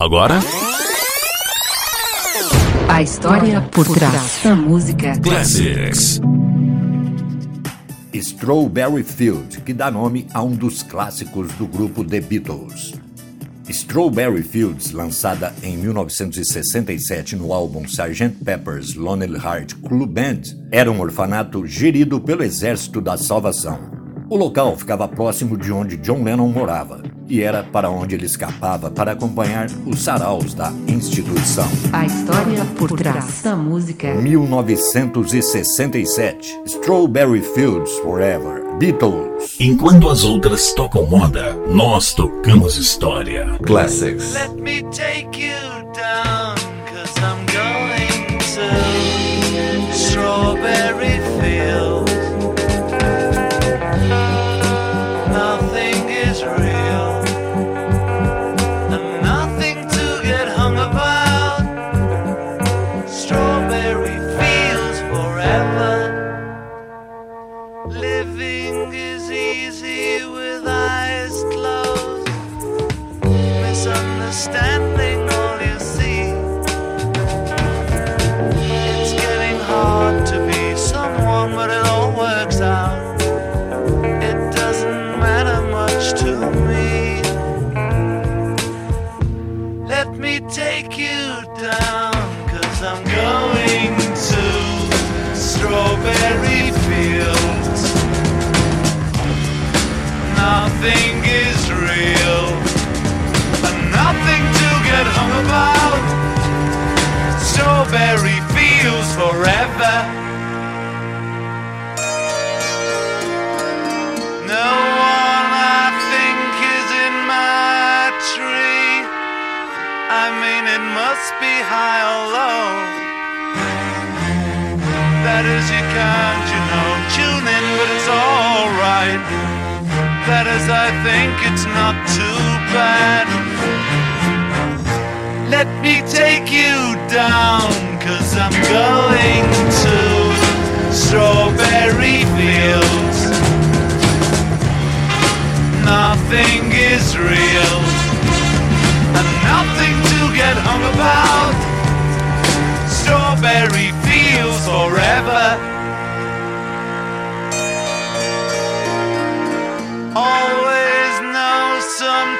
Agora? A história por trás da música. Classics. Strawberry Field, que dá nome a um dos clássicos do grupo The Beatles. Strawberry Fields, lançada em 1967 no álbum Sgt. Pepper's Lonely Heart Club Band, era um orfanato gerido pelo Exército da Salvação. O local ficava próximo de onde John Lennon morava e era para onde ele escapava para acompanhar os saraus da instituição. A história por trás da música. 1967 Strawberry Fields Forever Beatles. Enquanto as outras tocam moda, nós tocamos história. Classics. Let me take you Going to Strawberry Fields. Nothing is real, and nothing to get hung about. Strawberry Fields forever. No one I think is in my tree. I mean, it must be high or low. That is, you can't, you know, tune in, but it's alright. That is, I think it's not too bad. Let me take you down, cause I'm going to Strawberry Fields. Nothing is real, and nothing to get hung about. Strawberry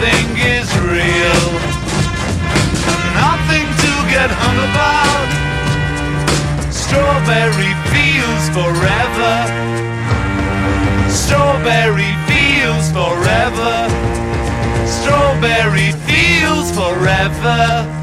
Nothing is real, nothing to get hung about. Strawberry Fields forever. Strawberry Fields forever. Strawberry Fields forever.